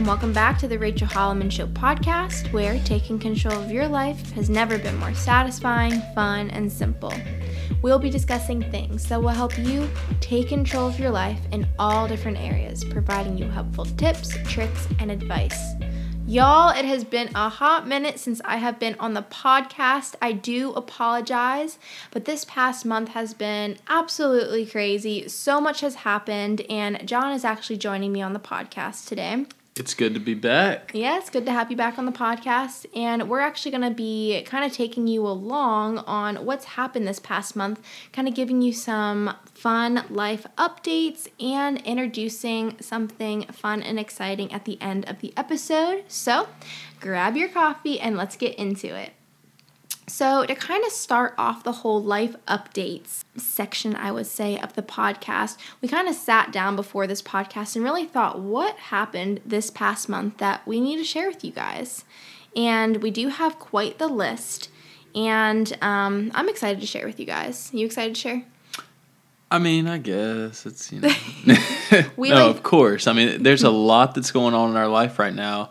and welcome back to the Rachel Holleman Show podcast, where taking control of your life has never been more satisfying, fun, and simple. We'll be discussing things that will help you take control of your life in all different areas, providing you helpful tips, tricks, and advice. Y'all, it has been a hot minute since I have been on the podcast. I do apologize, but this past month has been absolutely crazy. So much has happened, and John is actually joining me on the podcast today. It's good to be back. Yeah, it's good to have you back on the podcast. And we're actually going to be kind of taking you along on what's happened this past month, kind of giving you some fun life updates and introducing something fun and exciting at the end of the episode. So grab your coffee and let's get into it. So, to kind of start off the whole life updates section, I would say, of the podcast, we kind of sat down before this podcast and really thought, what happened this past month that we need to share with you guys? And we do have quite the list, and um, I'm excited to share with you guys. You excited to share? I mean, I guess it's, you know. no, like- of course. I mean, there's a lot that's going on in our life right now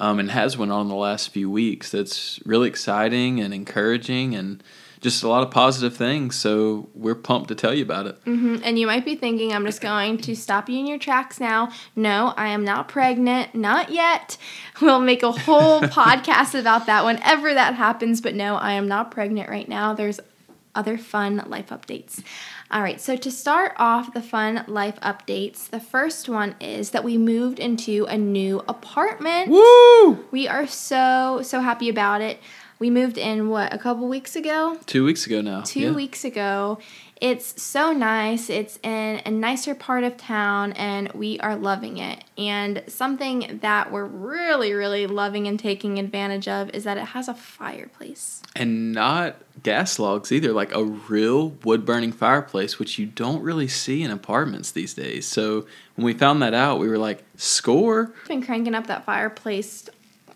um, and has went on the last few weeks. That's really exciting and encouraging and just a lot of positive things. So we're pumped to tell you about it. Mm-hmm. And you might be thinking, I'm just going to stop you in your tracks now. No, I am not pregnant, not yet. We'll make a whole podcast about that whenever that happens. But no, I am not pregnant right now. There's other fun life updates. All right, so to start off the fun life updates, the first one is that we moved into a new apartment. Woo! We are so, so happy about it. We moved in, what, a couple weeks ago? Two weeks ago now. Two yeah. weeks ago. It's so nice. It's in a nicer part of town, and we are loving it. And something that we're really, really loving and taking advantage of is that it has a fireplace. And not gas logs either, like a real wood burning fireplace, which you don't really see in apartments these days. So when we found that out, we were like, score. Been cranking up that fireplace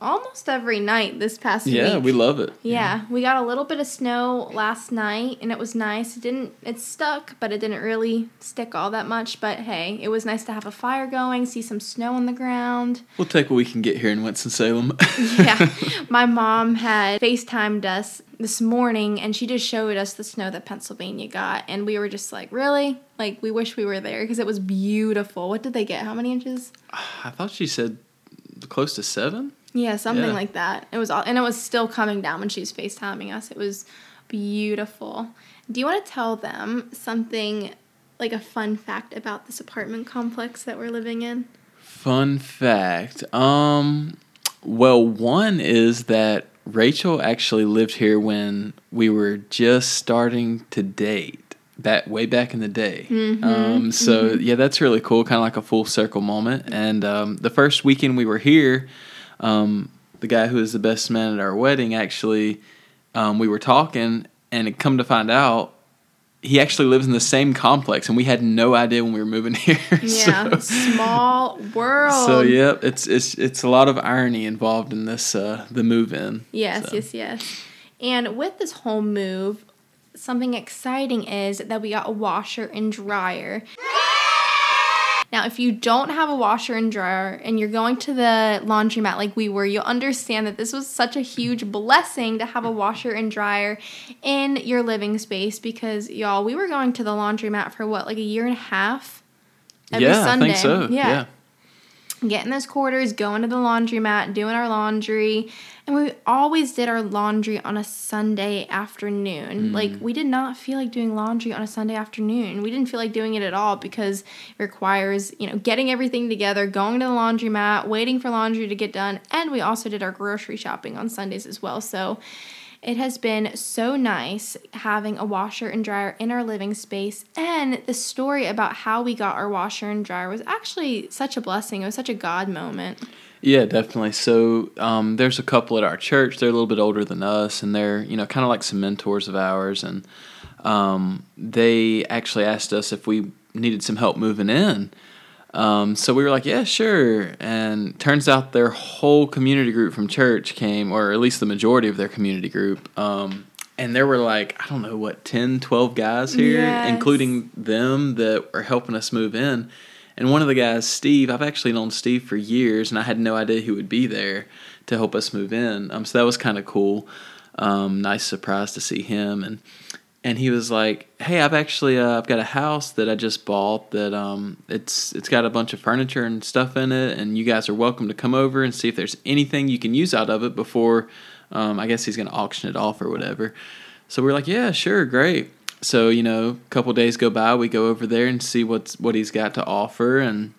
almost every night this past yeah, week. Yeah, we love it. Yeah, yeah, we got a little bit of snow last night and it was nice. It didn't it stuck, but it didn't really stick all that much, but hey, it was nice to have a fire going, see some snow on the ground. We'll take what we can get here in Winston-Salem. yeah. My mom had FaceTimed us this morning and she just showed us the snow that Pennsylvania got and we were just like, "Really?" Like we wish we were there because it was beautiful. What did they get? How many inches? I thought she said close to 7. Yeah, something yeah. like that. It was all, and it was still coming down when she was FaceTiming us. It was beautiful. Do you want to tell them something like a fun fact about this apartment complex that we're living in? Fun fact. Um well, one is that Rachel actually lived here when we were just starting to date. Back way back in the day. Mm-hmm. Um, so mm-hmm. yeah, that's really cool. Kind of like a full circle moment. And um, the first weekend we were here, um, the guy who was the best man at our wedding actually, um, we were talking, and it come to find out, he actually lives in the same complex, and we had no idea when we were moving here. Yeah, so, small world. So yeah, it's it's it's a lot of irony involved in this uh, the move in. Yes, so. yes, yes. And with this whole move, something exciting is that we got a washer and dryer. Now, if you don't have a washer and dryer and you're going to the laundromat like we were, you'll understand that this was such a huge blessing to have a washer and dryer in your living space because, y'all, we were going to the laundromat for what, like a year and a half? Every yeah, Sunday. I think so. yeah. yeah getting those quarters, going to the laundromat, doing our laundry. And we always did our laundry on a Sunday afternoon. Mm. Like, we did not feel like doing laundry on a Sunday afternoon. We didn't feel like doing it at all because it requires, you know, getting everything together, going to the laundromat, waiting for laundry to get done. And we also did our grocery shopping on Sundays as well. So, it has been so nice having a washer and dryer in our living space. And the story about how we got our washer and dryer was actually such a blessing. It was such a God moment. Yeah, definitely. So um, there's a couple at our church. They're a little bit older than us, and they're you know kind of like some mentors of ours. And um, they actually asked us if we needed some help moving in. Um, so we were like, yeah, sure. And turns out their whole community group from church came, or at least the majority of their community group. Um, and there were like, I don't know what, 10, 12 guys here, yes. including them that were helping us move in. And one of the guys, Steve, I've actually known Steve for years, and I had no idea he would be there to help us move in. Um, so that was kind of cool. Um, nice surprise to see him, and and he was like, "Hey, I've actually uh, I've got a house that I just bought that um it's it's got a bunch of furniture and stuff in it, and you guys are welcome to come over and see if there's anything you can use out of it before um, I guess he's gonna auction it off or whatever." So we're like, "Yeah, sure, great." So you know, a couple days go by, we go over there and see what's what he's got to offer, and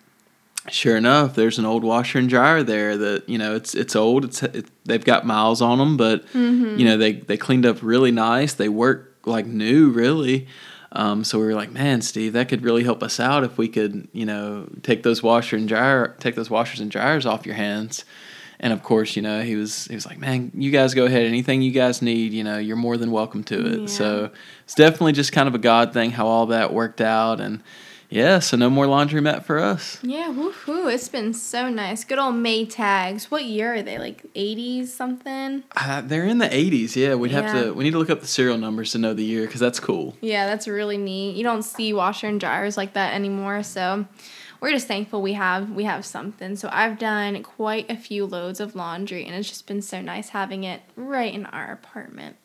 sure enough, there's an old washer and dryer there that you know it's it's old. It's it, they've got miles on them, but Mm-hmm. you know they they cleaned up really nice. They work like new, really. Um, so we were like, man, Steve, that could really help us out if we could, you know, take those washer and dryer, take those washers and dryers off your hands. And of course, you know, he was he was like, man, you guys go ahead. Anything you guys need, you know, you're more than welcome to it. Yeah. So it's definitely just kind of a God thing how all that worked out. And yeah, so no more laundromat for us. Yeah, woohoo. It's been so nice. Good old Maytags. What year are they? Like 80s something? Uh, they're in the 80s. Yeah, we'd have to. We need to look up the serial numbers to know the year because that's cool. Yeah, that's really neat. You don't see washer and dryers like that anymore, so we're just thankful we have we have something. So I've done quite a few loads of laundry and it's just been so nice having it right in our apartment.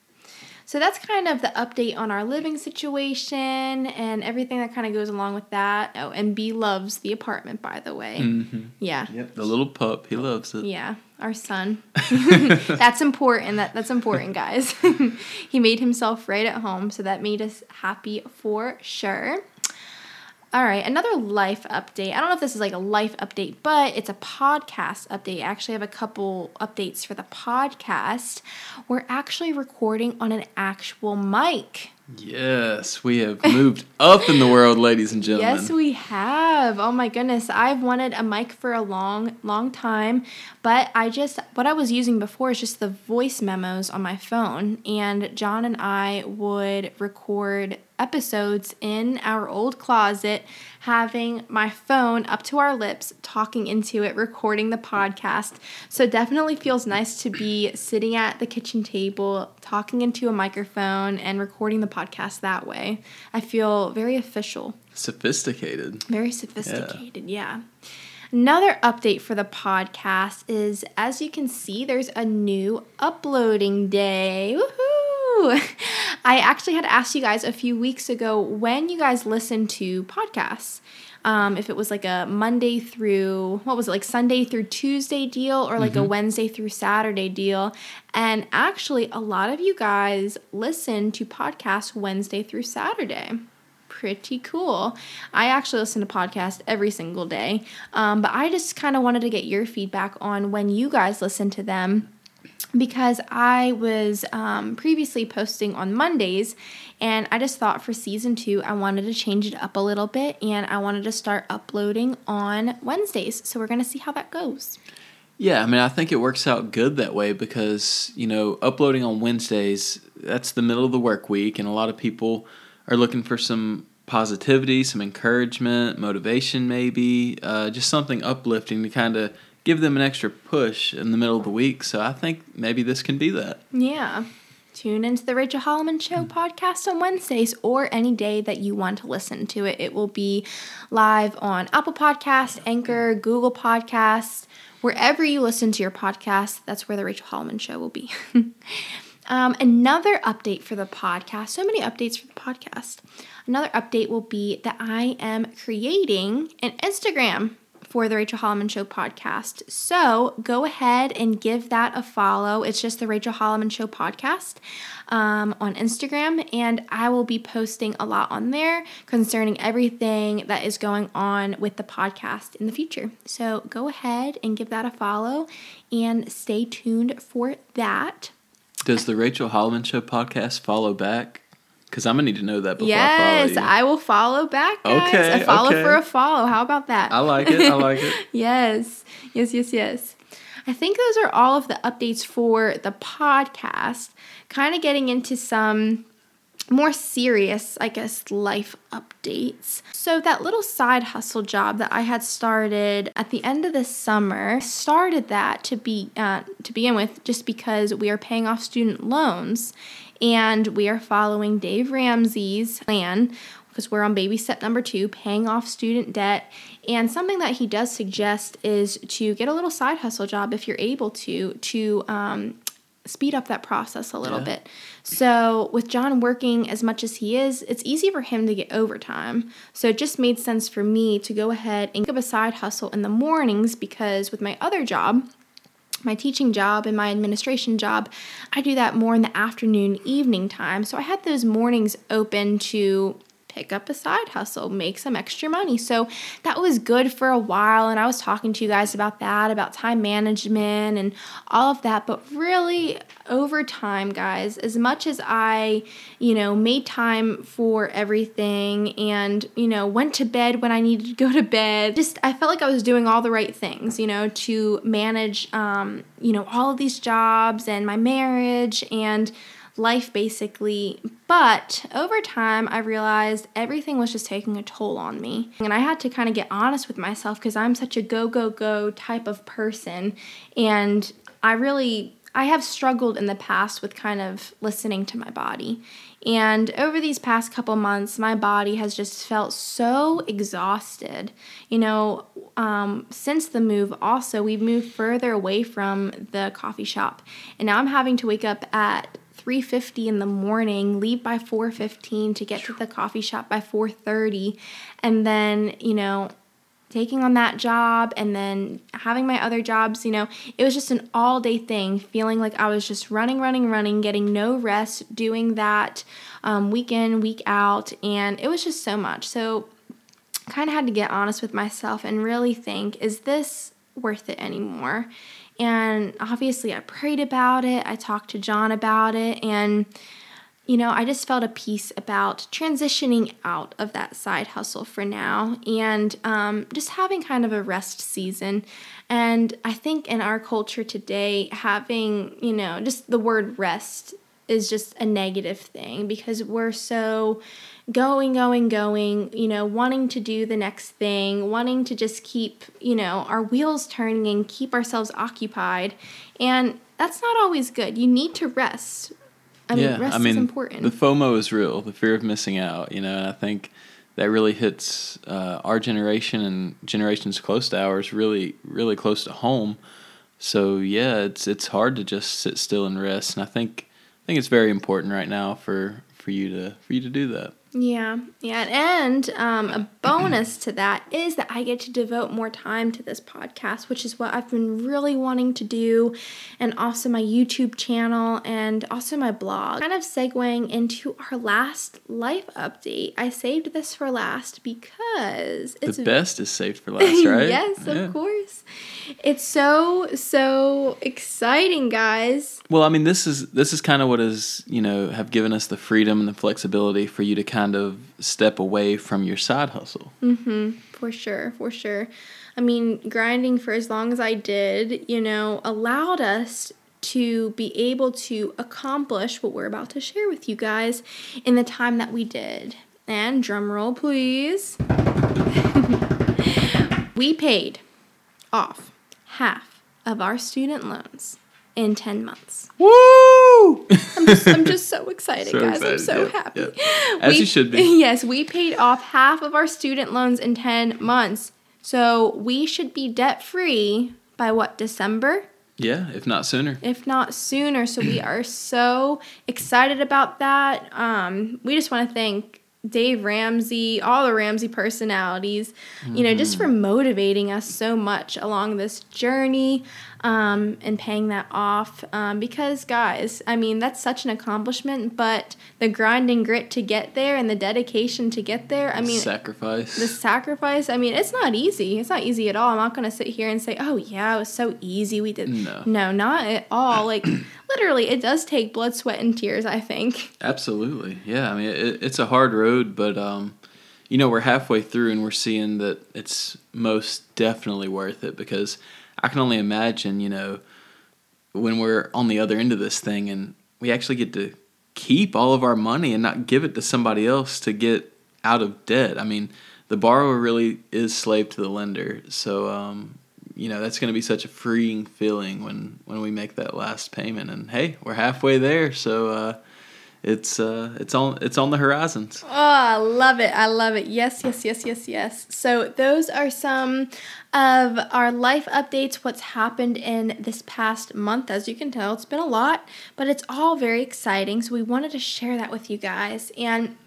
So that's kind of the update on our living situation and everything that kind of goes along with that. Oh, and B loves the apartment by the way. Mm-hmm. Yeah. Yep, the little pup, he loves it. Yeah, our son. that's important. That that's important, guys. he made himself right at home, so that made us happy for sure. All right, another life update. I don't know if this is like a life update, but it's a podcast update. I actually have a couple updates for the podcast. We're actually recording on an actual mic. Yes, we have moved up in the world, ladies and gentlemen. Yes, we have. Oh my goodness. I've wanted a mic for a long, long time, but I just, what I was using before is just the voice memos on my phone. And John and I would record episodes in our old closet, having my phone up to our lips, talking into it, recording the podcast. So it definitely feels nice to be sitting at the kitchen table, talking into a microphone, and recording the podcast that way. I feel very official. Sophisticated. Very sophisticated, yeah. Another update for the podcast is as you can see, there's a new uploading day. Woohoo! I actually had asked you guys a few weeks ago when you guys listen to podcasts. Um, if it was like a Monday through, what was it, like Sunday through Tuesday deal or like a Wednesday through Saturday deal. And actually, a lot of you guys listen to podcasts Wednesday through Saturday pretty cool. I actually listen to podcasts every single day, um, but I just kind of wanted to get your feedback on when you guys listen to them because I was um, previously posting on Mondays, and I just thought for season two, I wanted to change it up a little bit and I wanted to start uploading on Wednesdays. So we're going to see how that goes. Yeah, I mean, I think it works out good that way because, you know, uploading on Wednesdays, that's the middle of the work week, and a lot of people are looking for some positivity, some encouragement, motivation, maybe, uh, just something uplifting to kind of give them an extra push in the middle of the week. So I think maybe this can be that. Yeah. Tune into the Rachel Holleman Show podcast on Wednesdays or any day that you want to listen to it. It will be live on Apple Podcast, Anchor, Google Podcasts, wherever you listen to your podcast. That's where the Rachel Holleman Show will be. um, another update for the podcast. So many updates for the podcast. Another update will be that I am creating an Instagram for the Rachel Holleman Show podcast. So go ahead and give that a follow. It's just the Rachel Holleman Show podcast um, on Instagram, and I will be posting a lot on there concerning everything that is going on with the podcast in the future. So go ahead and give that a follow and stay tuned for that. Does the Rachel Holloman Show podcast follow back? Because I'm going to need to know that before yes, I follow you. I will follow back, guys. Okay, a follow okay. for a follow. How about that? I like it. I like it. yes, yes, yes, yes. I think those are all of the updates for the podcast. Kind of getting into some more serious, I guess, life updates. So, that little side hustle job that I had started at the end of the summer, started that to be uh, to begin with, just because we are paying off student loans, and we are following Dave Ramsey's plan because we're on baby step number two, paying off student debt. And something that he does suggest is to get a little side hustle job if you're able to, to um, speed up that process a little yeah. bit. So, with John working as much as he is, it's easy for him to get overtime. So, it just made sense for me to go ahead and give a side hustle in the mornings because with my other job, my teaching job and my administration job, I do that more in the afternoon, evening time. So, I had those mornings open to pick up a side hustle, make some extra money. So that was good for a while. And I was talking to you guys about that, about time management and all of that. But really, over time, guys, as much as I, you know, made time for everything and, you know, went to bed when I needed to go to bed, just I felt like I was doing all the right things, you know, to manage, um, you know, all of these jobs and my marriage and, life basically. But over time, I realized everything was just taking a toll on me. And I had to kind of get honest with myself because I'm such a go, go, go type of person. And I really. I have struggled in the past with kind of listening to my body. And over these past couple months, my body has just felt so exhausted. You know, um, since the move, also, we've moved further away from the coffee shop. And now I'm having to wake up at 3:50 in the morning, leave by 4:15 to get to the coffee shop by 4:30 and then, you know, taking on that job and then having my other jobs, you know, it was just an all day thing, feeling like I was just running, running, running, getting no rest, doing that um, week in, week out. And it was just so much. So, kind of had to get honest with myself and really think is this worth it anymore? And obviously, I prayed about it. I talked to John about it. And, you know, I just felt a peace about transitioning out of that side hustle for now and um, just having kind of a rest season. And I think in our culture today, having, you know, just the word rest is just a negative thing because we're so going, going, going, you know, wanting to do the next thing, wanting to just keep, you know, our wheels turning and keep ourselves occupied. And that's not always good. You need to rest. I yeah, mean, rest I mean, is important. The FOMO is real, the fear of missing out, you know, and I think that really hits uh, our generation and generations close to ours really, really close to home. So yeah, it's it's hard to just sit still and rest, and I think think it's very important right now for for you to for you to do that. Yeah, yeah, and um, a bonus to that is that I get to devote more time to this podcast, which is what I've been really wanting to do, and also my YouTube channel and also my blog. Kind of segueing into our last life update. I saved this for last because it's the best is saved for last, right? yes, yeah. of course. It's so so exciting, guys. Well, I mean, this is this is kind of what is you know have given us the freedom and the flexibility for you to kind of step away from your side hustle. Mm-hmm. For sure, for sure. I mean, grinding for as long as I did, you know, allowed us to be able to accomplish what we're about to share with you guys in the time that we did. And drum roll, please. we paid off half of our student loans in 10 months. Woo! I'm just, I'm just so excited, so guys. Excited. I'm so happy. As we, you should be. Yes, we paid off half of our student loans in 10 months. So we should be debt free by what, December? Yeah, if not sooner. If not sooner. So we are so excited about that. Um, we just want to thank Dave Ramsey, all the Ramsey personalities, mm-hmm. you know, just for mm-hmm. motivating us so much along this journey um, and paying that off. Um, because, guys, I mean, that's such an accomplishment, but the grind and grit to get there and the dedication to get there, I mean, sacrifice. The sacrifice, I mean, it's not easy. It's not easy at all. I'm not going to sit here and say, oh, yeah, it was so easy. We did. No, no not at all. Like, literally, it does take blood, sweat, and tears, I think. Absolutely. Yeah. I mean, it, it's a hard road, but, um, you know, we're halfway through and we're seeing that it's most definitely worth it because I can only imagine, you know, when we're on the other end of this thing and we actually get to keep all of our money and not give it to somebody else to get out of debt. I mean, the borrower really is slave to the lender. So, um, you know, that's going to be such a freeing feeling when, when we make that last payment. And hey, we're halfway there. So, uh, it's uh it's on it's on the horizons. Oh, I love it. I love it. Yes, yes, yes, yes, yes. So those are some of our life updates, what's happened in this past month. As you can tell, it's been a lot, but it's all very exciting. So we wanted to share that with you guys. And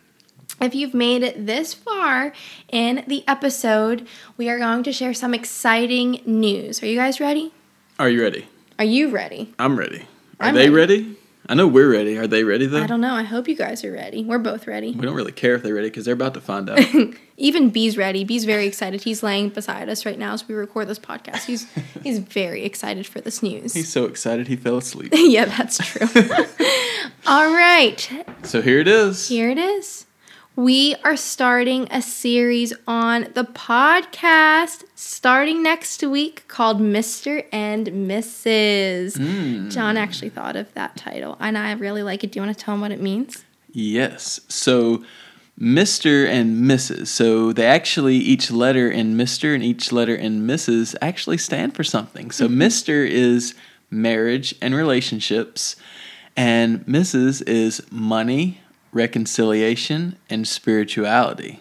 if you've made it this far in the episode, we are going to share some exciting news. Are you guys ready? Are you ready? Are you ready? I'm ready. Are I'm they ready. ready? I know we're ready. Are they ready though? I don't know. I hope you guys are ready. We're both ready. we don't really care if they're ready because they're about to find out. Even B's ready. B's very excited. He's laying beside us right now as we record this podcast. He's he's very excited for this news. He's so excited he fell asleep. yeah, that's true. All right. So here it is. Here it is. We are starting a series on the podcast starting next week called Mr. and Mrs. Mm. John actually thought of that title, and I really like it. Do you want to tell him what it means? Yes. So Mr. and Mrs. So they actually each letter in Mr. and each letter in Mrs. actually stand for something. So Mr. is marriage and relationships, and Mrs. is money, reconciliation, and spirituality.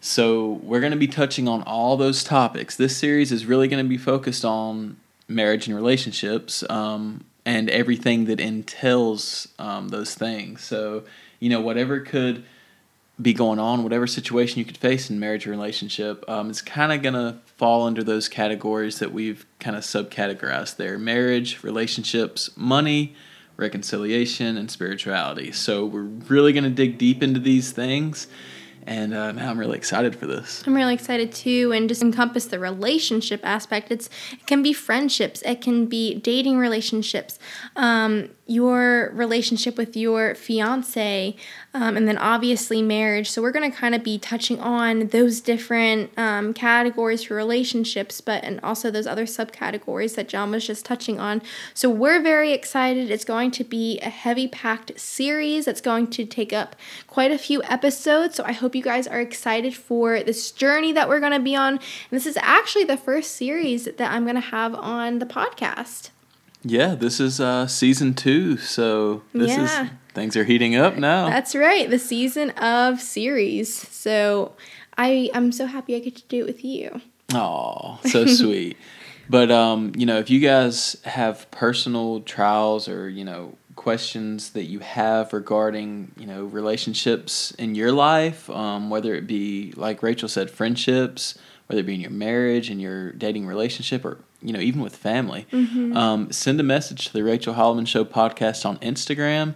So we're going to be touching on all those topics. This series is really going to be focused on marriage and relationships um, and everything that entails um, those things. So, you know, whatever could be going on, whatever situation you could face in marriage or relationship, um, it's kind of going to fall under those categories that we've kind of subcategorized there marriage, relationships, money, reconciliation, and spirituality. So, we're really going to dig deep into these things. And uh, man, I'm really excited for this. I'm really excited too, and just encompass the relationship aspect. It's it can be friendships, it can be dating relationships, um, your relationship with your fiance, um, and then obviously marriage. So we're gonna kind of be touching on those different um, categories for relationships, but and also those other subcategories that John was just touching on. So we're very excited. It's going to be a heavy packed series. That's going to take up quite a few episodes. So I hope you guys are excited for this journey that we're going to be on. And this is actually the first series that I'm going to have on the podcast. Yeah, this is uh, season two, so this Yeah. is things are heating up now. That's right, the season of series. So I I'm so happy I get to do it with you. Oh, so sweet. But um, you know, if you guys have personal trials or you know questions that you have regarding you know relationships in your life, um, whether it be like Rachel said, friendships, whether it be in your marriage and your dating relationship, or you know even with family, um, send a message to the Rachel Holleman Show podcast on Instagram.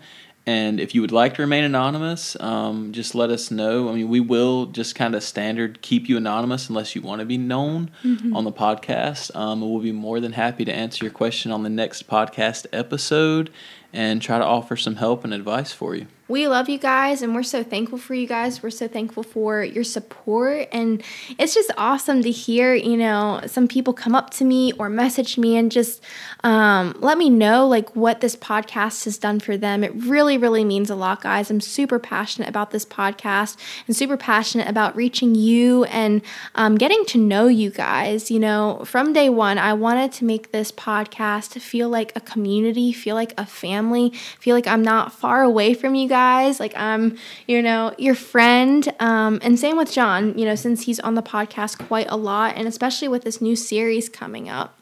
And if you would like to remain anonymous, um, just let us know. I mean, we will just kind of standard keep you anonymous unless you want to be known on the podcast. Um, we'll be more than happy to answer your question on the next podcast episode and try to offer some help and advice for you. We love you guys and we're so thankful for you guys. We're so thankful for your support. And it's just awesome to hear, you know, some people come up to me or message me and just um, let me know like what this podcast has done for them. It really, really means a lot, guys. I'm super passionate about this podcast and super passionate about reaching you and um, getting to know you guys. You know, from day one, I wanted to make this podcast feel like a community, feel like a family, feel like I'm not far away from you guys. Like I'm, you know, your friend. Um, and same with John, you know, since he's on the podcast quite a lot, and especially with this new series coming up.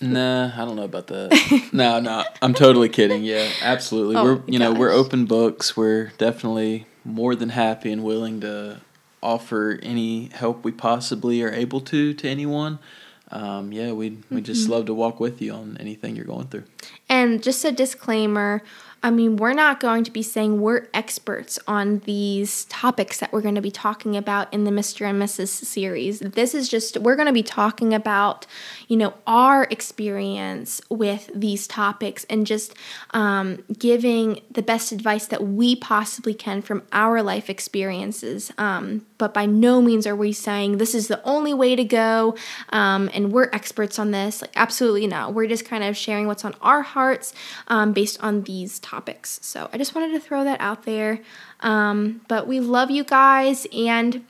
Nah, I don't know about that. no, no, I'm totally kidding. Yeah, absolutely. Oh, we're you know we're open books. We're definitely more than happy and willing to offer any help we possibly are able to to anyone. Um, yeah, we we would just love to walk with you on anything you're going through. And just a disclaimer I mean, we're not going to be saying we're experts on these topics that we're going to be talking about in the Mr. and Mrs. series. This is just, we're going to be talking about, you know, our experience with these topics and just um, giving the best advice that we possibly can from our life experiences. Um, but by no means are we saying this is the only way to go um, and we're experts on this. Like, absolutely not. We're just kind of sharing what's on our hearts um, based on these topics. So I just wanted to throw that out there. Um, but we love you guys and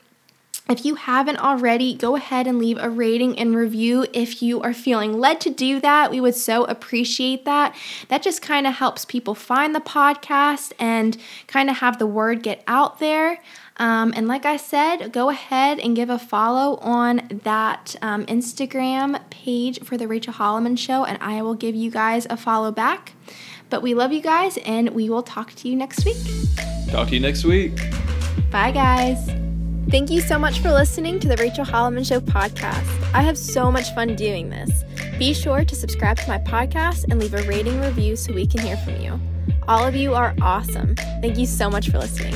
if you haven't already, go ahead and leave a rating and review if you are feeling led to do that. We would so appreciate that. That just kind of helps people find the podcast and kind of have the word get out there. Um, and like I said, go ahead and give a follow on that um, Instagram page for the Rachel Holleman Show, and I will give you guys a follow back. But we love you guys, and we will talk to you next week. Talk to you next week. Bye, guys. Thank you so much for listening to the Rachel Holleman Show podcast. I have so much fun doing this. Be sure to subscribe to my podcast and leave a rating review so we can hear from you. All of you are awesome. Thank you so much for listening.